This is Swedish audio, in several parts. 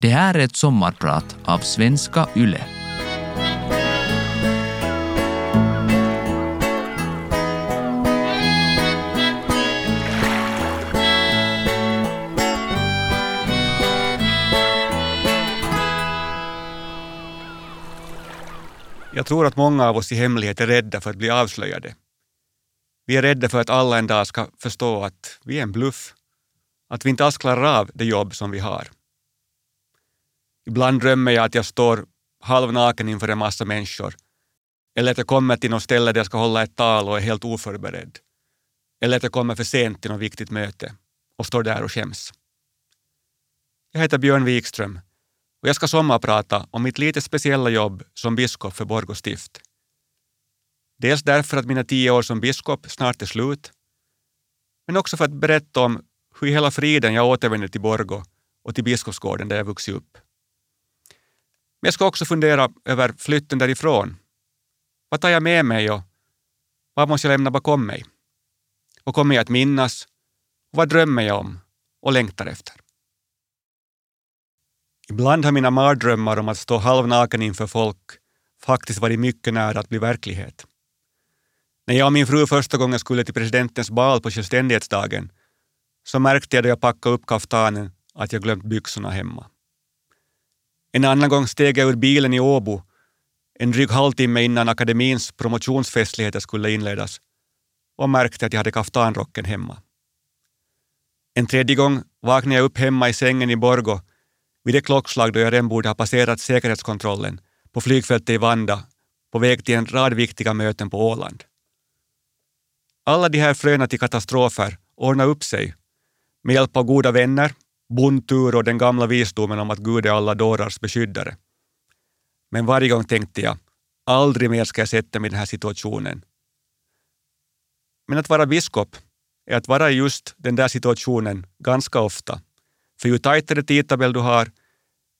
Det här är ett sommarprat av Svenska Yle. Jag tror att många av oss i hemlighet är rädda för att bli avslöjade. Vi är rädda för att alla en dag ska förstå att vi är en bluff. Att vi inte alls klarar av det jobb som vi har. Ibland drömmer jag att jag står halvnaken inför en massa människor. Eller att jag kommer till något ställe där jag ska hålla ett tal och är helt oförberedd. Eller att jag kommer för sent till något viktigt möte och står där och skäms. Jag heter Björn Wikström och jag ska sommarprata om mitt lite speciella jobb som biskop för Borgå stift. Dels därför att mina tio år som biskop snart är slut, men också för att berätta om hur i hela friden jag återvänder till Borgå och till Biskopsgården där jag vuxit upp. Men jag ska också fundera över flytten därifrån. Vad tar jag med mig och vad måste jag lämna bakom mig? Vad kommer jag att minnas? Och vad drömmer jag om och längtar efter? Ibland har mina mardrömmar om att stå halvnaken inför folk faktiskt varit mycket nära att bli verklighet. När jag och min fru första gången skulle till presidentens bal på självständighetsdagen så märkte jag då jag packade upp kaftanen att jag glömt byxorna hemma. En annan gång steg jag ur bilen i Åbo en dryg halvtimme innan akademins promotionsfestligheter skulle inledas och märkte att jag hade kaftanrocken hemma. En tredje gång vaknade jag upp hemma i sängen i Borgo vid det klockslag då jag redan borde ha passerat säkerhetskontrollen på flygfältet i Vanda på väg till en rad viktiga möten på Åland. Alla de här fröna till katastrofer ordnade upp sig med hjälp av goda vänner, bondtur och den gamla visdomen om att Gud är alla dårars beskyddare. Men varje gång tänkte jag, aldrig mer ska jag sätta mig i den här situationen. Men att vara biskop är att vara i just den där situationen ganska ofta. För ju tajtare tidtabell du har,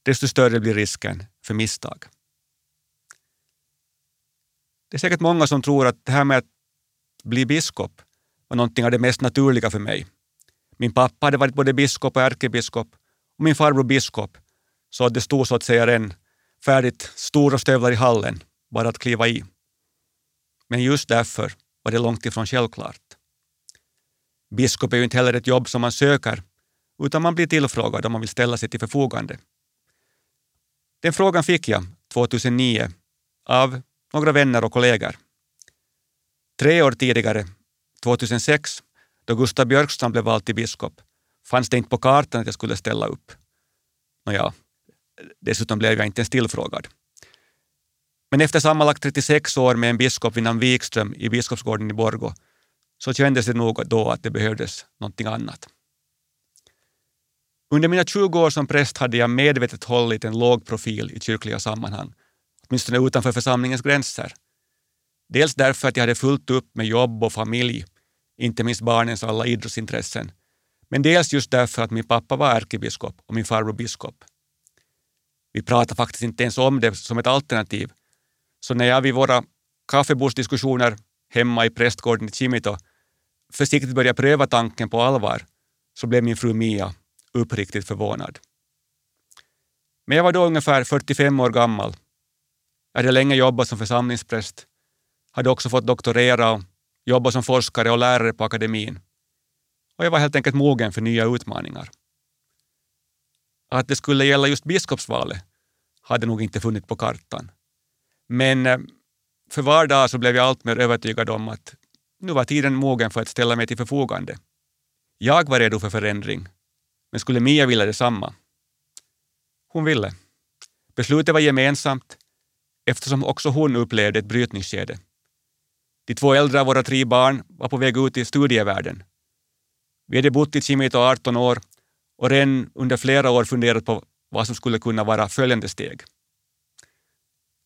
desto större blir risken för misstag. Det är säkert många som tror att det här med att bli biskop var någonting av det mest naturliga för mig. Min pappa hade varit både biskop och ärkebiskop och min farbror biskop, så det stod så att säga redan färdigt stora stövlar i hallen, bara att kliva i. Men just därför var det långt ifrån självklart. Biskop är ju inte heller ett jobb som man söker, utan man blir tillfrågad om man vill ställa sig till förfogande. Den frågan fick jag 2009 av några vänner och kollegor. Tre år tidigare, 2006, då Gustav Björkstrand blev vald till biskop, fanns det inte på kartan att jag skulle ställa upp. Nåja, dessutom blev jag inte ens tillfrågad. Men efter sammanlagt 36 år med en biskop vid namn Wikström i Biskopsgården i Borgå så kändes det nog då att det behövdes någonting annat. Under mina 20 år som präst hade jag medvetet hållit en låg profil i kyrkliga sammanhang, åtminstone utanför församlingens gränser. Dels därför att jag hade fullt upp med jobb och familj, inte minst barnens alla idrottsintressen, men dels just därför att min pappa var ärkebiskop och min farbror biskop. Vi pratade faktiskt inte ens om det som ett alternativ, så när jag vid våra kaffebordsdiskussioner hemma i prästgården i Kimito försiktigt började pröva tanken på allvar så blev min fru Mia uppriktigt förvånad. Men jag var då ungefär 45 år gammal. Jag hade länge jobbat som församlingspräst, hade också fått doktorera och jobbat som forskare och lärare på akademin. Och jag var helt enkelt mogen för nya utmaningar. Att det skulle gälla just biskopsvalet hade nog inte funnits på kartan. Men eh, för var dag så blev jag allt mer övertygad om att nu var tiden mogen för att ställa mig till förfogande. Jag var redo för förändring men skulle Mia vilja detsamma? Hon ville. Beslutet var gemensamt eftersom också hon upplevde ett brytningsskede. De två äldre av våra tre barn var på väg ut i studievärlden. Vi hade bott i Kimito 18 år och redan under flera år funderat på vad som skulle kunna vara följande steg.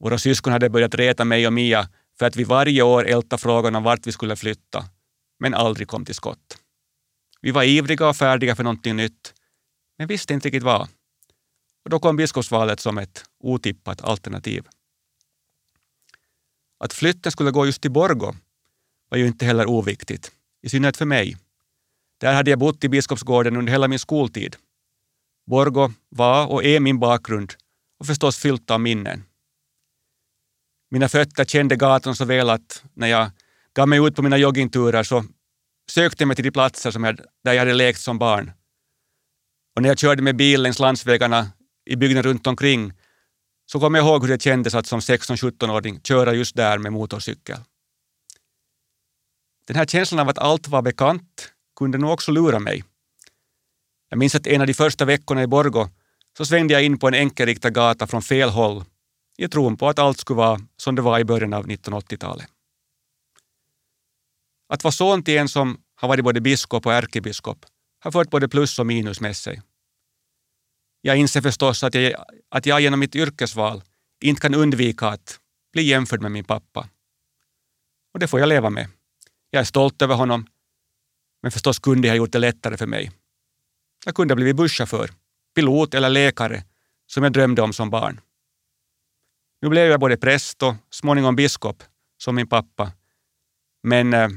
Våra syskon hade börjat reta mig och Mia för att vi varje år ältade frågan om vart vi skulle flytta, men aldrig kom till skott. Vi var ivriga och färdiga för någonting nytt, men visste inte riktigt vad. Och då kom biskopsvalet som ett otippat alternativ. Att flytten skulle gå just till Borgo var ju inte heller oviktigt, i synnerhet för mig. Där hade jag bott i Biskopsgården under hela min skoltid. Borgo var och är min bakgrund och förstås fyllt av minnen. Mina fötter kände gatan så väl att när jag gav mig ut på mina joggingturer så sökte jag mig till de platser som jag, där jag hade lekt som barn. Och när jag körde med bil längs landsvägarna i bygden runt omkring så kom jag ihåg hur det kändes att som 16-17-åring köra just där med motorcykel. Den här känslan av att allt var bekant kunde nog också lura mig. Jag minns att en av de första veckorna i Borgo så svängde jag in på en enkelriktad gata från fel håll i tron på att allt skulle vara som det var i början av 1980-talet. Att vara son till en som har varit både biskop och ärkebiskop har fört både plus och minus med sig. Jag inser förstås att jag, att jag genom mitt yrkesval inte kan undvika att bli jämförd med min pappa. Och det får jag leva med. Jag är stolt över honom, men förstås kunde jag ha gjort det lättare för mig. Jag kunde ha blivit busschaufför, pilot eller läkare som jag drömde om som barn. Nu blev jag både präst och småningom biskop, som min pappa. Men eh,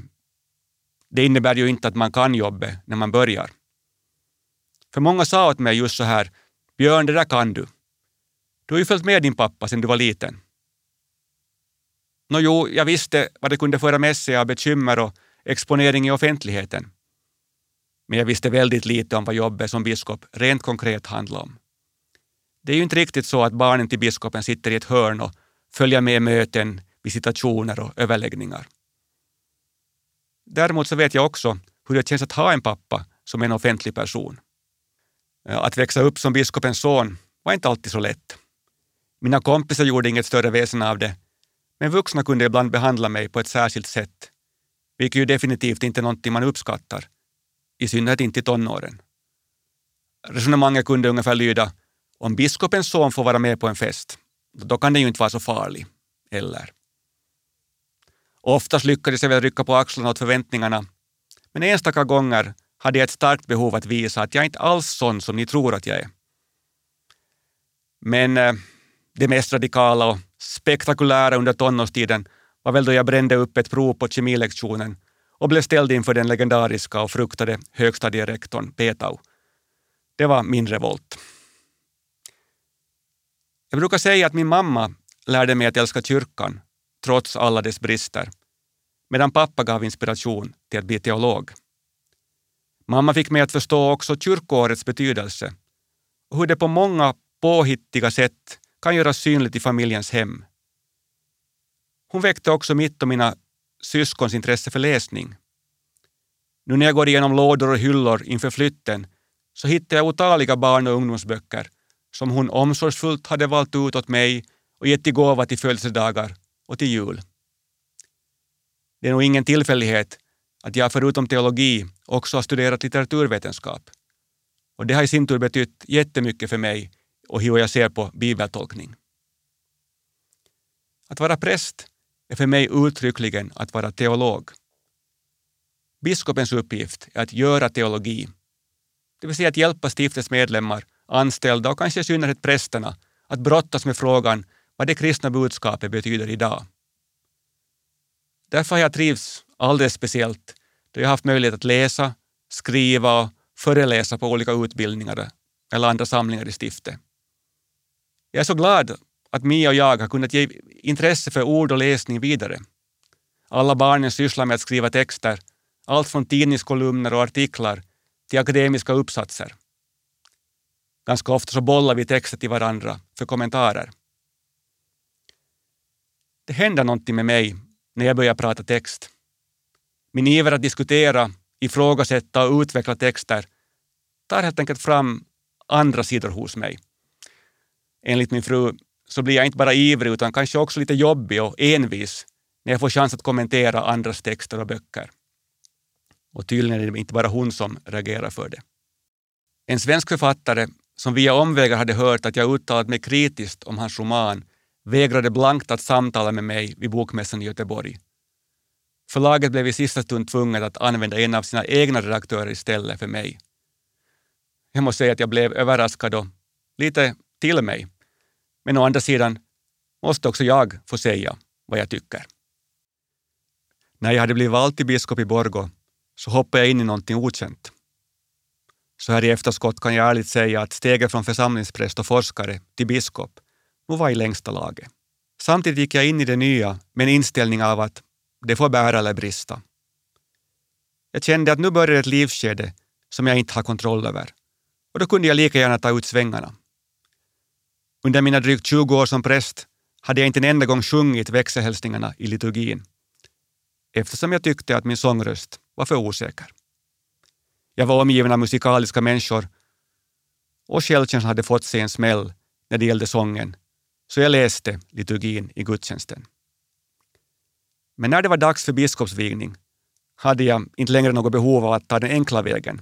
det innebär ju inte att man kan jobbet när man börjar. För många sa åt mig just så här, Björn, det där kan du. Du har ju följt med din pappa sedan du var liten. Nå jo, jag visste vad det kunde föra med sig av bekymmer och exponering i offentligheten. Men jag visste väldigt lite om vad jobbet som biskop rent konkret handlade om. Det är ju inte riktigt så att barnen till biskopen sitter i ett hörn och följer med möten, visitationer och överläggningar. Däremot så vet jag också hur det känns att ha en pappa som en offentlig person. Eh, att växa upp som biskopens son var inte alltid så lätt. Mina kompisar gjorde inget större väsen av det, men vuxna kunde ibland behandla mig på ett särskilt sätt, vilket ju definitivt inte är någonting man uppskattar, i synnerhet inte i tonåren. Resonemanget kunde ungefär lyda om biskopens son får vara med på en fest, då kan det ju inte vara så farlig, Eller? Oftast lyckades jag väl rycka på axlarna åt förväntningarna, men enstaka gånger hade jag ett starkt behov att visa att jag inte alls är sån som ni tror att jag är. Men eh, det mest radikala och spektakulära under tonårstiden var väl då jag brände upp ett prov på kemilektionen och blev ställd inför den legendariska och fruktade högstadierektorn Petau. Det var min revolt. Jag brukar säga att min mamma lärde mig att älska kyrkan, trots alla dess brister, medan pappa gav inspiration till att bli teolog. Mamma fick mig att förstå också kyrkoårets betydelse och hur det på många påhittiga sätt kan göras synligt i familjens hem. Hon väckte också mitt och mina syskons intresse för läsning. Nu när jag går igenom lådor och hyllor inför flytten så hittar jag otaliga barn och ungdomsböcker som hon omsorgsfullt hade valt ut åt mig och gett i gåva till födelsedagar och till jul. Det är nog ingen tillfällighet att jag förutom teologi också har studerat litteraturvetenskap. Och det har i sin tur betytt jättemycket för mig och hur jag ser på bibeltolkning. Att vara präst är för mig uttryckligen att vara teolog. Biskopens uppgift är att göra teologi, det vill säga att hjälpa stiftets medlemmar anställda och kanske i synnerhet prästerna att brottas med frågan vad det kristna budskapet betyder idag. Därför har jag trivts alldeles speciellt då jag haft möjlighet att läsa, skriva och föreläsa på olika utbildningar eller andra samlingar i stiftet. Jag är så glad att Mia och jag har kunnat ge intresse för ord och läsning vidare. Alla barnen sysslar med att skriva texter, allt från tidningskolumner och artiklar till akademiska uppsatser. Ganska ofta så bollar vi texter till varandra för kommentarer. Det händer någonting med mig när jag börjar prata text. Min iver att diskutera, ifrågasätta och utveckla texter tar helt enkelt fram andra sidor hos mig. Enligt min fru så blir jag inte bara ivrig utan kanske också lite jobbig och envis när jag får chans att kommentera andras texter och böcker. Och tydligen är det inte bara hon som reagerar för det. En svensk författare som via omvägar hade hört att jag uttalat mig kritiskt om hans roman, vägrade blankt att samtala med mig vid Bokmässan i Göteborg. Förlaget blev i sista stund tvunget att använda en av sina egna redaktörer istället för mig. Jag måste säga att jag blev överraskad och lite till mig. Men å andra sidan måste också jag få säga vad jag tycker. När jag hade blivit vald till biskop i Borgo så hoppade jag in i någonting okänt. Så här i efterskott kan jag ärligt säga att steget från församlingspräst och forskare till biskop och var i längsta laget. Samtidigt gick jag in i det nya med en inställning av att det får bära eller brista. Jag kände att nu började ett livsskede som jag inte har kontroll över och då kunde jag lika gärna ta ut svängarna. Under mina drygt 20 år som präst hade jag inte en enda gång sjungit växelhälsningarna i liturgin eftersom jag tyckte att min sångröst var för osäker. Jag var omgiven av musikaliska människor och självkänslan hade fått sig en smäll när det gällde sången, så jag läste liturgin i gudstjänsten. Men när det var dags för biskopsvigning hade jag inte längre något behov av att ta den enkla vägen.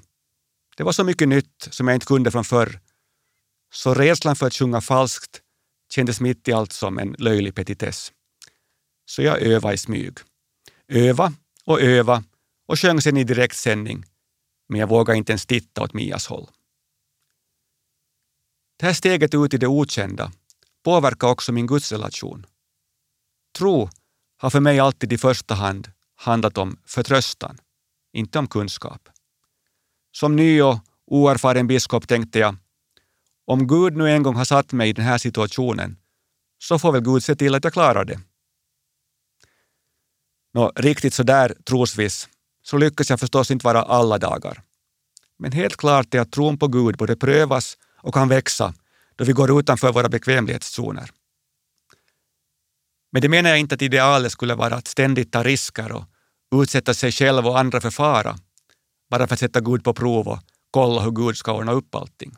Det var så mycket nytt som jag inte kunde från förr, så rädslan för att sjunga falskt kändes mitt i allt som en löjlig petitess. Så jag övade i smyg. Öva och öva och sjöng sen i direktsändning, men jag vågade inte ens titta åt Mias håll. Det här steget ut i det okända påverkar också min gudsrelation. Tro har för mig alltid i första hand handlat om förtröstan, inte om kunskap. Som ny och oerfaren biskop tänkte jag, om Gud nu en gång har satt mig i den här situationen, så får väl Gud se till att jag klarar det. Nå, riktigt så där trosvis så lyckas jag förstås inte vara alla dagar. Men helt klart är att tron på Gud både prövas och kan växa då vi går utanför våra bekvämlighetszoner. Men det menar jag inte att idealet skulle vara att ständigt ta risker och utsätta sig själv och andra för fara, bara för att sätta Gud på prov och kolla hur Gud ska ordna upp allting.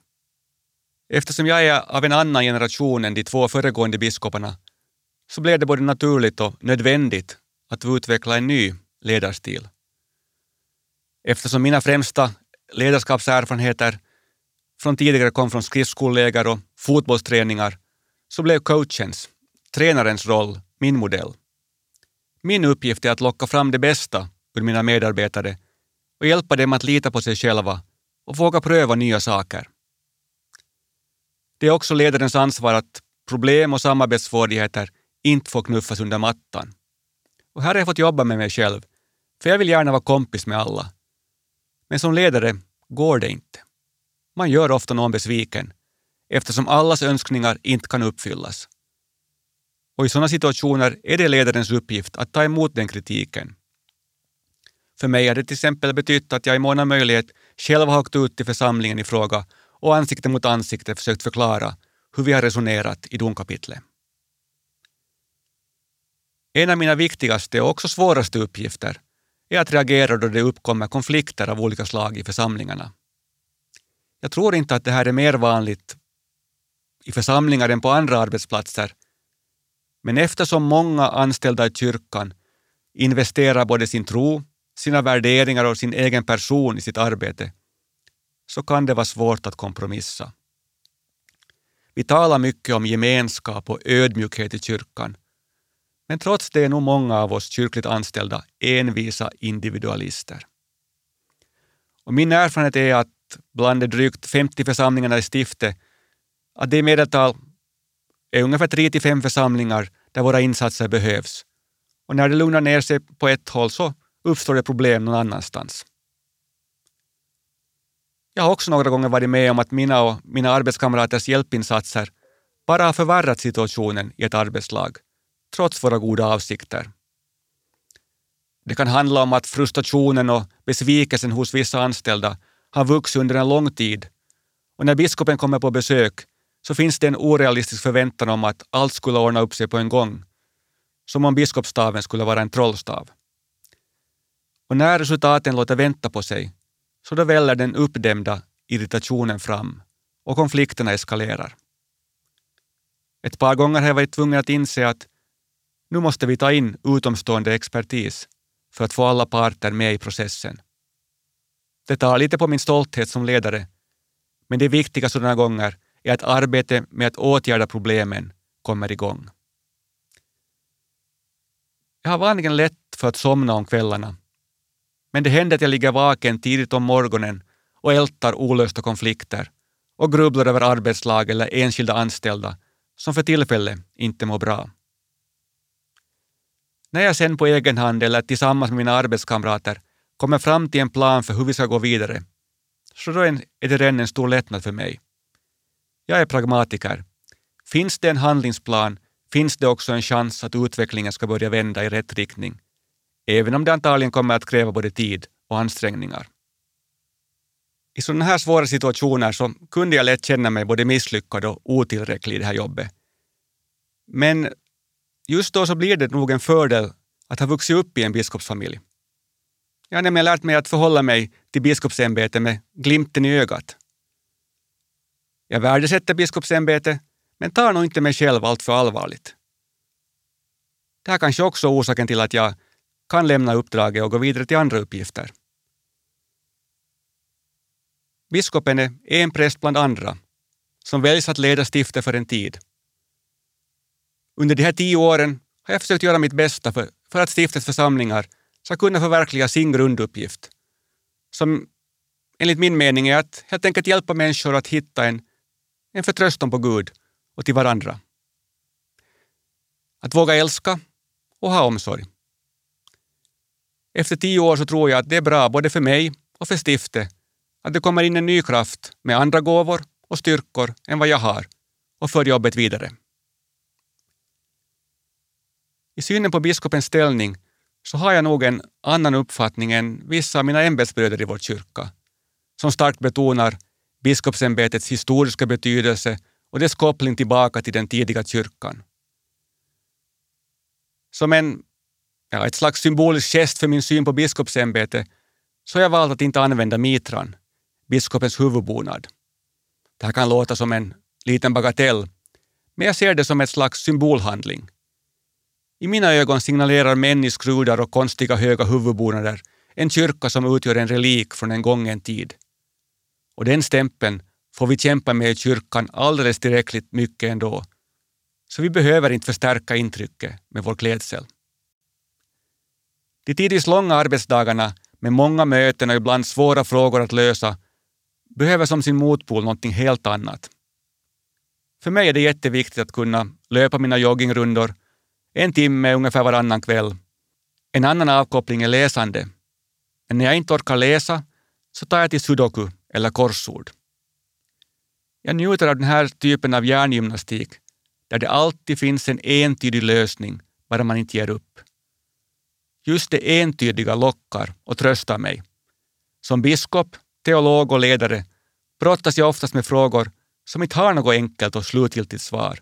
Eftersom jag är av en annan generation än de två föregående biskoparna så blev det både naturligt och nödvändigt att utveckla en ny ledarstil. Eftersom mina främsta ledarskapserfarenheter från tidigare kom från skridskoläger och fotbollsträningar så blev coachens, tränarens roll, min modell. Min uppgift är att locka fram det bästa ur mina medarbetare och hjälpa dem att lita på sig själva och våga pröva nya saker. Det är också ledarens ansvar att problem och samarbetssvårigheter inte får knuffas under mattan. Och här har jag fått jobba med mig själv, för jag vill gärna vara kompis med alla. Men som ledare går det inte. Man gör ofta någon besviken eftersom allas önskningar inte kan uppfyllas. Och i sådana situationer är det ledarens uppgift att ta emot den kritiken. För mig har det till exempel betytt att jag i mån av möjlighet själv har åkt ut till församlingen i fråga och ansikte mot ansikte försökt förklara hur vi har resonerat i domkapitlet. En av mina viktigaste och också svåraste uppgifter är att reagera då det uppkommer konflikter av olika slag i församlingarna. Jag tror inte att det här är mer vanligt i församlingar än på andra arbetsplatser, men eftersom många anställda i kyrkan investerar både sin tro, sina värderingar och sin egen person i sitt arbete, så kan det vara svårt att kompromissa. Vi talar mycket om gemenskap och ödmjukhet i kyrkan, men trots det är nog många av oss kyrkligt anställda envisa individualister. Och min erfarenhet är att bland de drygt 50 församlingarna i stiftet att det i medeltal är ungefär 3 till 5 församlingar där våra insatser behövs. Och när det lugnar ner sig på ett håll så uppstår det problem någon annanstans. Jag har också några gånger varit med om att mina och mina arbetskamraters hjälpinsatser bara har förvärrat situationen i ett arbetslag trots våra goda avsikter. Det kan handla om att frustrationen och besvikelsen hos vissa anställda har vuxit under en lång tid och när biskopen kommer på besök så finns det en orealistisk förväntan om att allt skulle ordna upp sig på en gång, som om biskopsstaven skulle vara en trollstav. Och när resultaten låter vänta på sig så då väller den uppdämda irritationen fram och konflikterna eskalerar. Ett par gånger har jag varit tvungen att inse att nu måste vi ta in utomstående expertis för att få alla parter med i processen. Det tar lite på min stolthet som ledare, men det viktiga sådana gånger är att arbetet med att åtgärda problemen kommer igång. Jag har vanligen lätt för att somna om kvällarna, men det händer att jag ligger vaken tidigt om morgonen och ältar olösta konflikter och grubblar över arbetslag eller enskilda anställda som för tillfället inte mår bra. När jag sen på egen hand eller tillsammans med mina arbetskamrater kommer fram till en plan för hur vi ska gå vidare, så då är det redan en stor lättnad för mig. Jag är pragmatiker. Finns det en handlingsplan finns det också en chans att utvecklingen ska börja vända i rätt riktning, även om det antagligen kommer att kräva både tid och ansträngningar. I sådana här svåra situationer så kunde jag lätt känna mig både misslyckad och otillräcklig i det här jobbet. Men just då så blir det nog en fördel att ha vuxit upp i en biskopsfamilj. Jag har nämligen lärt mig att förhålla mig till biskopsämbetet med glimten i ögat. Jag värdesätter biskopsämbetet, men tar nog inte mig själv allt för allvarligt. Det här kanske också är orsaken till att jag kan lämna uppdraget och gå vidare till andra uppgifter. Biskopen är en präst bland andra som väljs att leda stiftet för en tid. Under de här tio åren har jag försökt göra mitt bästa för, för att stiftets församlingar ska kunna förverkliga sin grunduppgift, som enligt min mening är att helt enkelt hjälpa människor att hitta en, en förtröstan på Gud och till varandra. Att våga älska och ha omsorg. Efter tio år så tror jag att det är bra både för mig och för stiftet att det kommer in en ny kraft med andra gåvor och styrkor än vad jag har och för jobbet vidare. I synen på biskopens ställning så har jag nog en annan uppfattning än vissa av mina ämbetsbröder i vår kyrka, som starkt betonar biskopsämbetets historiska betydelse och dess koppling tillbaka till den tidiga kyrkan. Som en, ja, ett slags symbolisk gest för min syn på biskopsämbetet så har jag valt att inte använda mitran, biskopens huvudbonad. Det här kan låta som en liten bagatell, men jag ser det som ett slags symbolhandling. I mina ögon signalerar män i skrudar och konstiga höga huvudbonader en kyrka som utgör en relik från en gången tid. Och den stämpeln får vi kämpa med i kyrkan alldeles tillräckligt mycket ändå. Så vi behöver inte förstärka intrycket med vår klädsel. De tidvis långa arbetsdagarna med många möten och ibland svåra frågor att lösa behöver som sin motpol någonting helt annat. För mig är det jätteviktigt att kunna löpa mina joggingrundor en timme ungefär varannan kväll. En annan avkoppling är läsande. Men när jag inte orkar läsa så tar jag till sudoku eller korsord. Jag njuter av den här typen av hjärngymnastik där det alltid finns en entydig lösning, bara man inte ger upp. Just det entydiga lockar och tröstar mig. Som biskop, teolog och ledare brottas jag oftast med frågor som inte har något enkelt och slutgiltigt svar,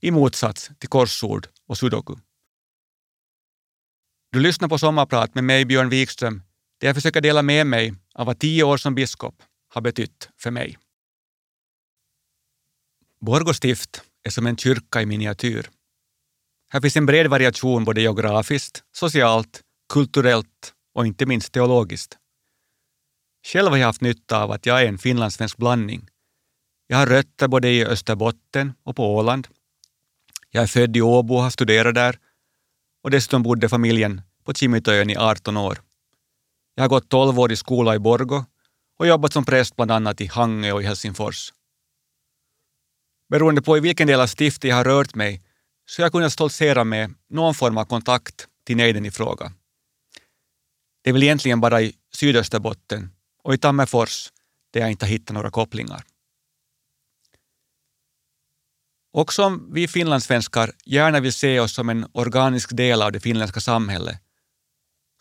i motsats till korsord och sudoku. Du lyssnar på Sommarprat med mig, Björn Wikström, där jag försöker dela med mig av vad tio år som biskop har betytt för mig. Borgå stift är som en kyrka i miniatyr. Här finns en bred variation både geografiskt, socialt, kulturellt och inte minst teologiskt. Själv har jag haft nytta av att jag är en finlandssvensk blandning. Jag har rötter både i Österbotten och på Åland. Jag är född i Åbo och har studerat där och dessutom bodde familjen på Kimitoön i 18 år. Jag har gått 12 år i skola i Borgo och jobbat som präst bland annat i Hangö och i Helsingfors. Beroende på i vilken del av stiftet jag har rört mig så jag kunnat stoltsera med någon form av kontakt till nejden i fråga. Det är väl egentligen bara i Sydösterbotten och i Tammerfors där jag inte har hittat några kopplingar. Också om vi finlandssvenskar gärna vill se oss som en organisk del av det finländska samhället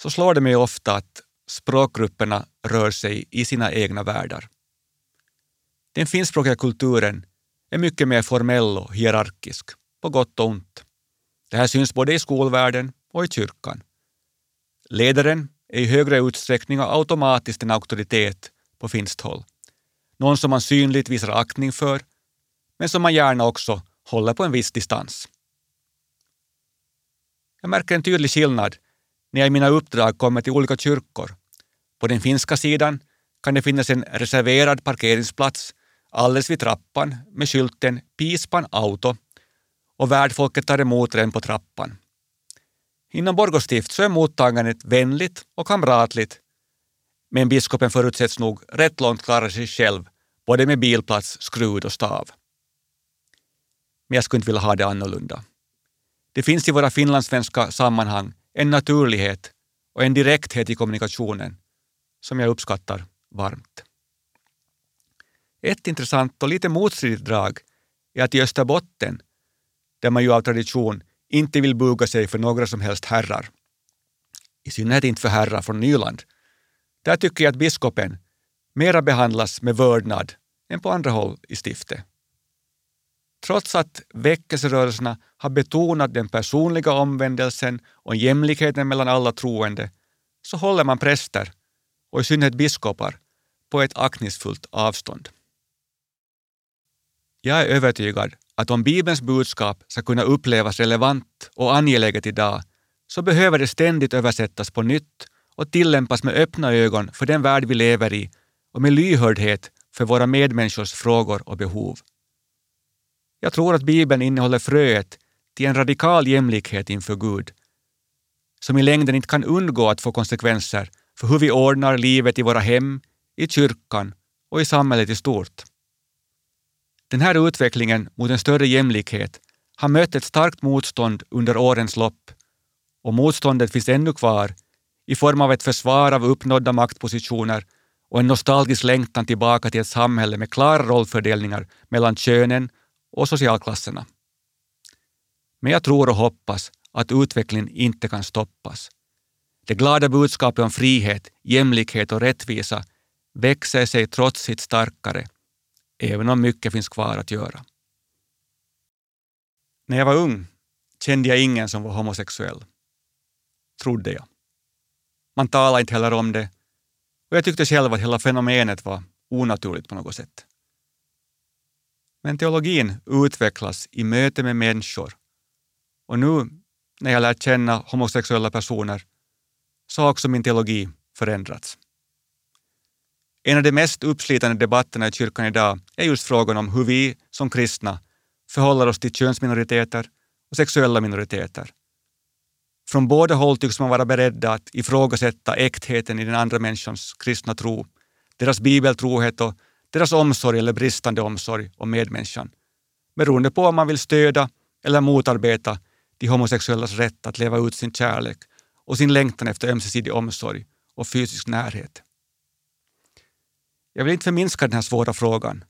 så slår det mig ofta att språkgrupperna rör sig i sina egna världar. Den finskspråkiga kulturen är mycket mer formell och hierarkisk, på gott och ont. Det här syns både i skolvärlden och i kyrkan. Ledaren är i högre utsträckning automatiskt en auktoritet på finskt håll. Någon som man synligt visar aktning för, men som man gärna också håller på en viss distans. Jag märker en tydlig skillnad när jag i mina uppdrag kommer till olika kyrkor. På den finska sidan kan det finnas en reserverad parkeringsplats alldeles vid trappan med skylten Pispan Auto och värdfolket tar emot den på trappan. Inom Borgå stift så är mottagandet vänligt och kamratligt men biskopen förutsätts nog rätt långt klara sig själv både med bilplats, skrud och stav. Men jag skulle inte vilja ha det annorlunda. Det finns i våra finlandssvenska sammanhang en naturlighet och en direkthet i kommunikationen som jag uppskattar varmt. Ett intressant och lite motstridigt drag är att i Österbotten, där man ju av tradition inte vill buga sig för några som helst herrar, i synnerhet inte för herrar från Nyland, där tycker jag att biskopen mera behandlas med vördnad än på andra håll i stiftet. Trots att väckelserörelserna har betonat den personliga omvändelsen och jämlikheten mellan alla troende så håller man präster, och i synnerhet biskopar, på ett aktningsfullt avstånd. Jag är övertygad att om Bibelns budskap ska kunna upplevas relevant och angeläget idag så behöver det ständigt översättas på nytt och tillämpas med öppna ögon för den värld vi lever i och med lyhördhet för våra medmänniskors frågor och behov. Jag tror att Bibeln innehåller fröet till en radikal jämlikhet inför Gud, som i längden inte kan undgå att få konsekvenser för hur vi ordnar livet i våra hem, i kyrkan och i samhället i stort. Den här utvecklingen mot en större jämlikhet har mött ett starkt motstånd under årens lopp och motståndet finns ännu kvar i form av ett försvar av uppnådda maktpositioner och en nostalgisk längtan tillbaka till ett samhälle med klara rollfördelningar mellan könen och socialklasserna. Men jag tror och hoppas att utvecklingen inte kan stoppas. Det glada budskapet om frihet, jämlikhet och rättvisa växer sig trotsigt starkare, även om mycket finns kvar att göra. När jag var ung kände jag ingen som var homosexuell. Trodde jag. Man talade inte heller om det och jag tyckte själv att hela fenomenet var onaturligt på något sätt. Men teologin utvecklas i möte med människor och nu när jag lärt känna homosexuella personer så har också min teologi förändrats. En av de mest uppslitande debatterna i kyrkan idag är just frågan om hur vi som kristna förhåller oss till könsminoriteter och sexuella minoriteter. Från båda håll tycks man vara beredda att ifrågasätta äktheten i den andra människans kristna tro, deras bibeltrohet och deras omsorg eller bristande omsorg om medmänniskan, beroende på om man vill stödja eller motarbeta de homosexuellas rätt att leva ut sin kärlek och sin längtan efter ömsesidig omsorg och fysisk närhet. Jag vill inte förminska den här svåra frågan,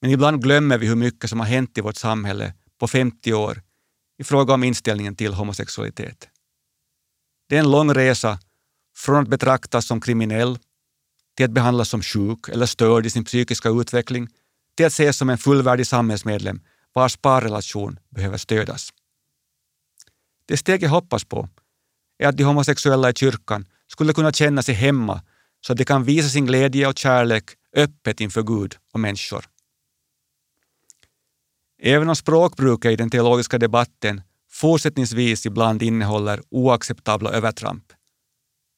men ibland glömmer vi hur mycket som har hänt i vårt samhälle på 50 år i fråga om inställningen till homosexualitet. Det är en lång resa från att betraktas som kriminell till att behandlas som sjuk eller störd i sin psykiska utveckling till att ses som en fullvärdig samhällsmedlem vars parrelation behöver stödas. Det steg jag hoppas på är att de homosexuella i kyrkan skulle kunna känna sig hemma så att de kan visa sin glädje och kärlek öppet inför Gud och människor. Även om språkbruket i den teologiska debatten fortsättningsvis ibland innehåller oacceptabla övertramp,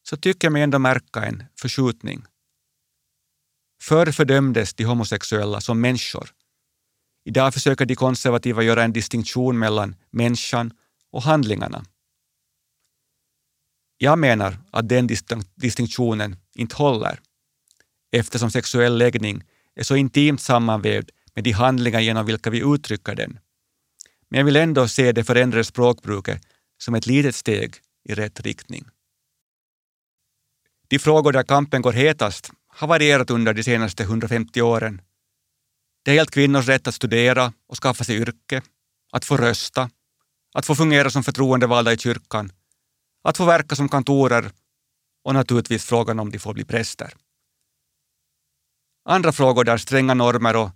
så tycker jag mig ändå märka en förskjutning. Förr fördömdes de homosexuella som människor. Idag försöker de konservativa göra en distinktion mellan människan och handlingarna. Jag menar att den distinktionen inte håller eftersom sexuell läggning är så intimt sammanvävd med de handlingar genom vilka vi uttrycker den. Men jag vill ändå se det förändrade språkbruket som ett litet steg i rätt riktning. De frågor där kampen går hetast har varierat under de senaste 150 åren. Det har gällt kvinnors rätt att studera och skaffa sig yrke, att få rösta, att få fungera som förtroendevalda i kyrkan, att få verka som kantorer och naturligtvis frågan om de får bli präster. Andra frågor där stränga normer och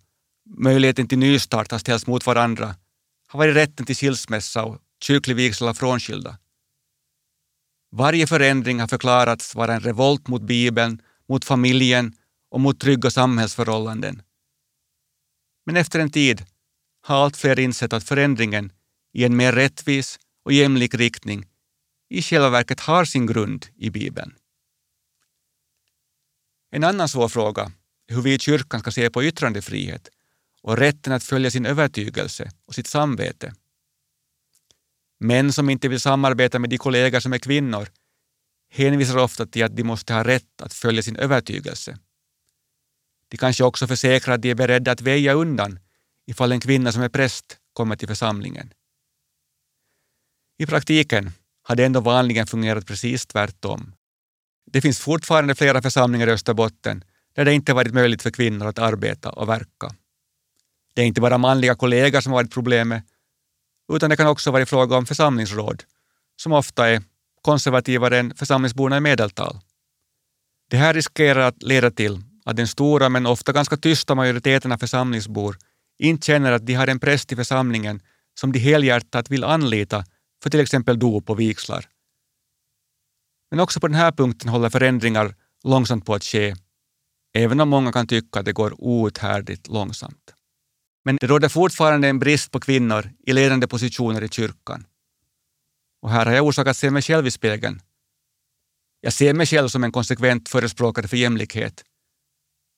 möjligheten till nystart har ställts mot varandra har varit rätten till skilsmässa och kyrklig vigsel av frånskilda. Varje förändring har förklarats vara en revolt mot Bibeln, mot familjen och mot trygga samhällsförhållanden. Men efter en tid har allt fler insett att förändringen i en mer rättvis och jämlik riktning i själva verket har sin grund i Bibeln. En annan svår fråga är hur vi i kyrkan ska se på yttrandefrihet och rätten att följa sin övertygelse och sitt samvete. Män som inte vill samarbeta med de kollegor som är kvinnor hänvisar ofta till att de måste ha rätt att följa sin övertygelse. De kanske också försäkrar att de är beredda att väja undan ifall en kvinna som är präst kommer till församlingen. I praktiken har det ändå vanligen fungerat precis tvärtom. Det finns fortfarande flera församlingar i Österbotten där det inte varit möjligt för kvinnor att arbeta och verka. Det är inte bara manliga kollegor som har varit problemet, utan det kan också vara fråga om församlingsråd, som ofta är konservativare än församlingsborna i medeltal. Det här riskerar att leda till att den stora men ofta ganska tysta majoriteten av församlingsbor inte känner att de har en präst i församlingen som de helhjärtat vill anlita för till exempel dop och vigslar. Men också på den här punkten håller förändringar långsamt på att ske, även om många kan tycka att det går outhärdligt långsamt. Men det råder fortfarande en brist på kvinnor i ledande positioner i kyrkan. Och här har jag orsak att se mig själv i spegeln. Jag ser mig själv som en konsekvent förespråkare för jämlikhet.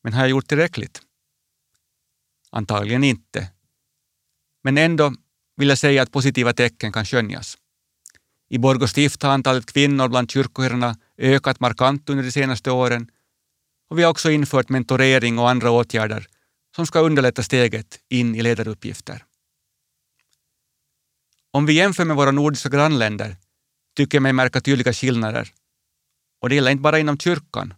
Men har jag gjort tillräckligt? Antagligen inte. Men ändå vill jag säga att positiva tecken kan skönjas. I Borgå stift har antalet kvinnor bland kyrkoherrarna ökat markant under de senaste åren och vi har också infört mentorering och andra åtgärder som ska underlätta steget in i ledaruppgifter. Om vi jämför med våra nordiska grannländer tycker jag mig märka tydliga skillnader. Och det gäller inte bara inom kyrkan.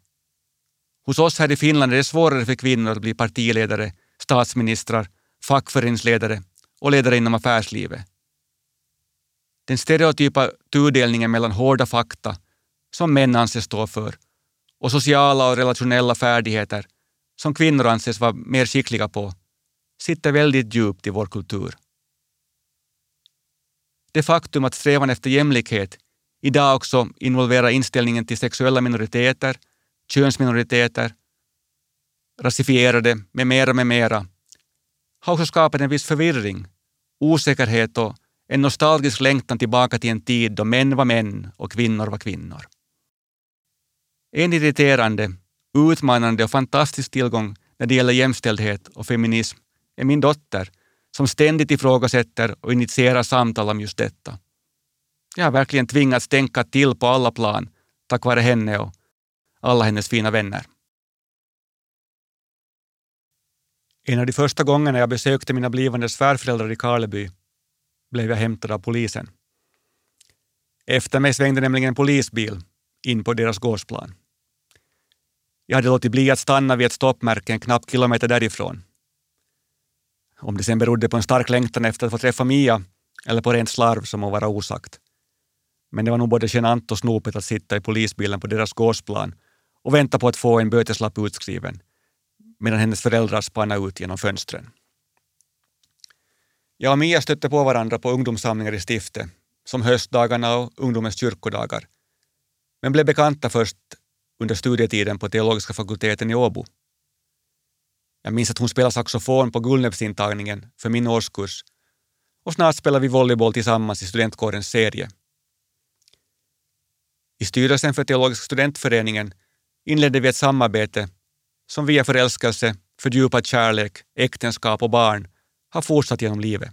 Hos oss här i Finland är det svårare för kvinnor att bli partiledare, statsministrar, fackföreningsledare och ledare inom affärslivet. Den stereotypa tudelningen mellan hårda fakta, som män anses stå för, och sociala och relationella färdigheter, som kvinnor anses vara mer skickliga på, sitter väldigt djupt i vår kultur. Det faktum att strävan efter jämlikhet idag också involverar inställningen till sexuella minoriteter, könsminoriteter, rasifierade med mera, med mera, har också skapat en viss förvirring, osäkerhet och en nostalgisk längtan tillbaka till en tid då män var män och kvinnor var kvinnor. En irriterande, utmanande och fantastisk tillgång när det gäller jämställdhet och feminism är min dotter som ständigt ifrågasätter och initierar samtal om just detta. Jag har verkligen tvingats tänka till på alla plan tack vare henne och alla hennes fina vänner. En av de första gångerna jag besökte mina blivande svärföräldrar i Karleby blev jag hämtad av polisen. Efter mig svängde nämligen en polisbil in på deras gårdsplan. Jag hade låtit bli att stanna vid ett stoppmärke en knapp kilometer därifrån. Om det sen berodde på en stark längtan efter att få träffa Mia eller på rent slarv som må vara osagt. Men det var nog både genant och snopet att sitta i polisbilen på deras gårdsplan och vänta på att få en böteslapp utskriven medan hennes föräldrar spanade ut genom fönstren. Jag och Mia stötte på varandra på ungdomssamlingar i stiftet, som höstdagarna och ungdomens kyrkodagar, men blev bekanta först under studietiden på teologiska fakulteten i Åbo. Jag minns att hon spelade saxofon på Gullnäbbsintagningen för min årskurs och snart spelade vi volleyboll tillsammans i studentkårens serie. I styrelsen för Teologiska studentföreningen inledde vi ett samarbete som via förälskelse, fördjupad kärlek, äktenskap och barn har fortsatt genom livet.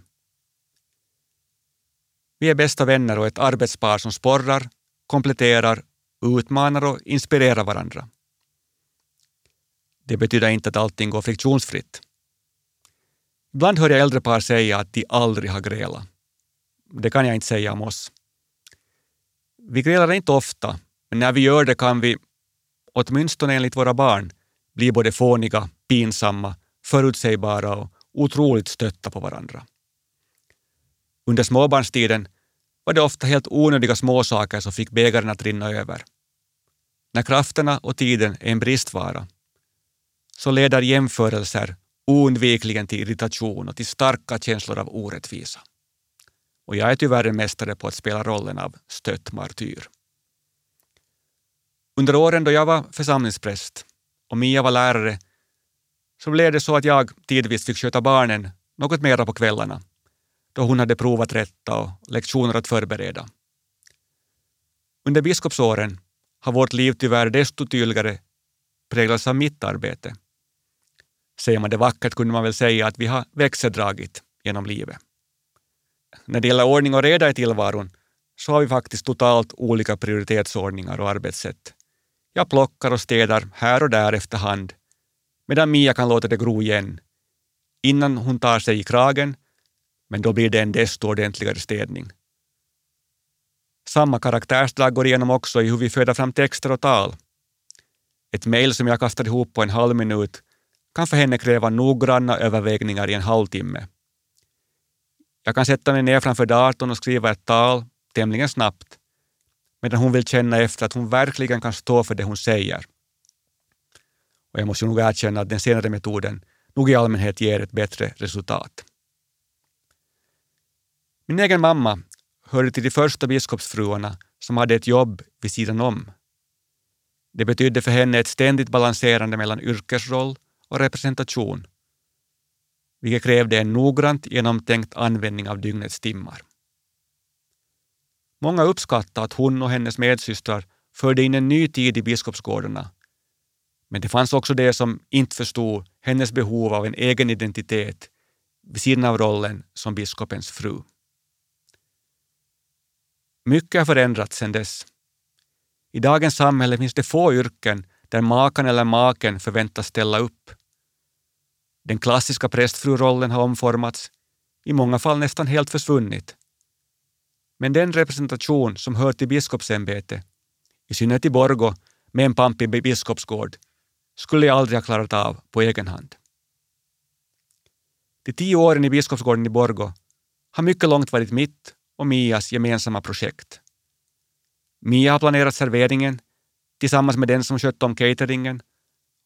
Vi är bästa vänner och ett arbetspar som sporrar, kompletterar, utmanar och inspirerar varandra. Det betyder inte att allting går friktionsfritt. Ibland hör jag äldre par säga att de aldrig har grälat. Det kan jag inte säga om oss. Vi grälar inte ofta, men när vi gör det kan vi, åtminstone enligt våra barn, bli både fåniga, pinsamma, förutsägbara och otroligt stötta på varandra. Under småbarnstiden var det ofta helt onödiga småsaker som fick bägaren att rinna över. När krafterna och tiden är en bristvara så leder jämförelser oundvikligen till irritation och till starka känslor av orättvisa. Och jag är tyvärr en mästare på att spela rollen av stött martyr. Under åren då jag var församlingspräst och Mia var lärare så blev det så att jag tidvis fick sköta barnen något mera på kvällarna då hon hade provat rätta och lektioner att förbereda. Under biskopsåren har vårt liv tyvärr desto tydligare präglats av mitt arbete. Säger man det vackert kunde man väl säga att vi har växeldragit genom livet. När det gäller ordning och reda i tillvaron så har vi faktiskt totalt olika prioritetsordningar och arbetssätt. Jag plockar och städar här och där efterhand medan Mia kan låta det gro igen innan hon tar sig i kragen, men då blir det en desto ordentligare städning. Samma karaktärsdrag går igenom också i hur vi föder fram texter och tal. Ett mejl som jag kastar ihop på en halv minut kan för henne kräva noggranna övervägningar i en halvtimme. Jag kan sätta mig ner framför datorn och skriva ett tal tämligen snabbt, medan hon vill känna efter att hon verkligen kan stå för det hon säger. Och jag måste nog erkänna att den senare metoden nog i allmänhet ger ett bättre resultat. Min egen mamma hörde till de första biskopsfruarna som hade ett jobb vid sidan om. Det betydde för henne ett ständigt balanserande mellan yrkesroll och representation, vilket krävde en noggrant genomtänkt användning av dygnets timmar. Många uppskattade att hon och hennes medsystrar förde in en ny tid i biskopsgårdarna. Men det fanns också de som inte förstod hennes behov av en egen identitet vid sidan av rollen som biskopens fru. Mycket har förändrats sedan dess. I dagens samhälle finns det få yrken där makan eller maken förväntas ställa upp. Den klassiska prästfrurollen har omformats, i många fall nästan helt försvunnit. Men den representation som hör till biskopsämbetet, i synnerhet i Borgo med en pampig biskopsgård, skulle jag aldrig ha klarat av på egen hand. De tio åren i Biskopsgården i Borgo har mycket långt varit mitt och Mias gemensamma projekt. Mia har planerat serveringen tillsammans med den som skötte om cateringen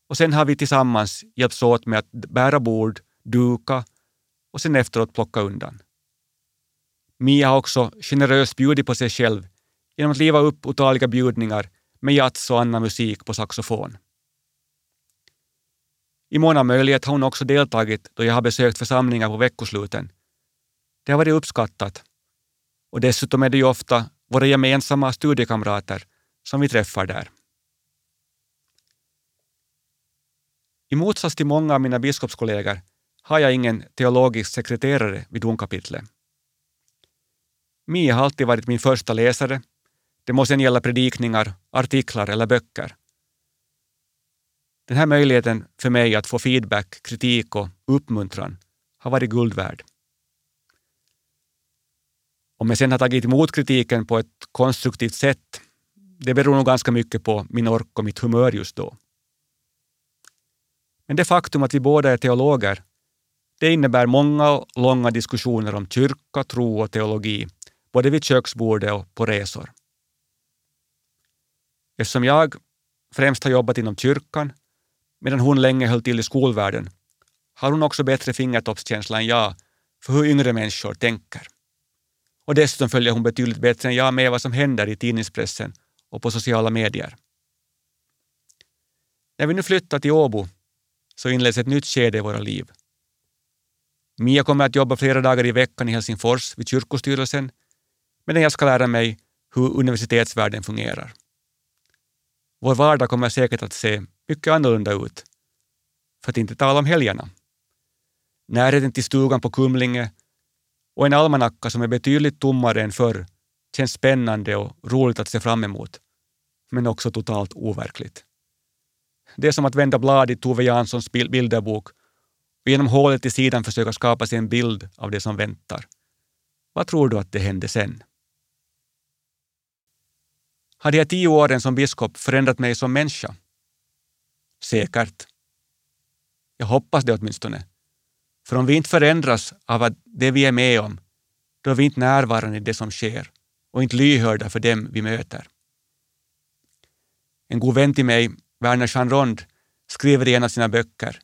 och sen har vi tillsammans hjälpts åt med att bära bord, duka och sen efteråt plocka undan. Mia har också generöst bjudit på sig själv genom att liva upp otaliga bjudningar med jazz och annan musik på saxofon. I mån av möjlighet har hon också deltagit då jag har besökt församlingar på veckosluten. Det har varit uppskattat. Och dessutom är det ju ofta våra gemensamma studiekamrater som vi träffar där. I motsats till många av mina biskopskollegor har jag ingen teologisk sekreterare vid domkapitlet. Mia har alltid varit min första läsare. Det må sedan gälla predikningar, artiklar eller böcker. Den här möjligheten för mig att få feedback, kritik och uppmuntran har varit guld värd. Om jag sedan har tagit emot kritiken på ett konstruktivt sätt, det beror nog ganska mycket på min ork och mitt humör just då. Men det faktum att vi båda är teologer, det innebär många och långa diskussioner om kyrka, tro och teologi, både vid köksbordet och på resor. Eftersom jag främst har jobbat inom kyrkan Medan hon länge höll till i skolvärlden har hon också bättre fingertoppskänsla än jag för hur yngre människor tänker. Och dessutom följer hon betydligt bättre än jag med vad som händer i tidningspressen och på sociala medier. När vi nu flyttar till Åbo så inleds ett nytt skede i våra liv. Mia kommer att jobba flera dagar i veckan i Helsingfors vid kyrkostyrelsen medan jag ska lära mig hur universitetsvärlden fungerar. Vår vardag kommer säkert att se mycket annorlunda ut. För att inte tala om helgerna. Närheten till stugan på Kumlinge och en almanacka som är betydligt tommare än förr känns spännande och roligt att se fram emot, men också totalt overkligt. Det är som att vända blad i Tove Janssons bilderbok och genom hålet i sidan försöka skapa sig en bild av det som väntar. Vad tror du att det hände sen? Har de här tio åren som biskop förändrat mig som människa? Säkert. Jag hoppas det åtminstone. För om vi inte förändras av det vi är med om, då är vi inte närvarande i det som sker och inte lyhörda för dem vi möter. En god vän till mig, Werner Chanrond, skriver i en av sina böcker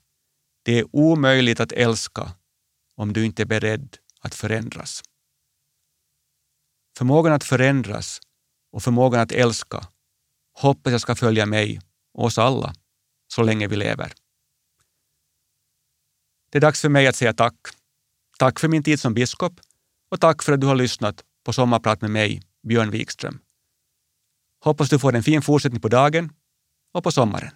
Det är omöjligt att älska om du inte är beredd att förändras. Förmågan att förändras och förmågan att älska hoppas jag ska följa mig och oss alla så länge vi lever. Det är dags för mig att säga tack. Tack för min tid som biskop och tack för att du har lyssnat på Sommarprat med mig, Björn Wikström. Hoppas du får en fin fortsättning på dagen och på sommaren.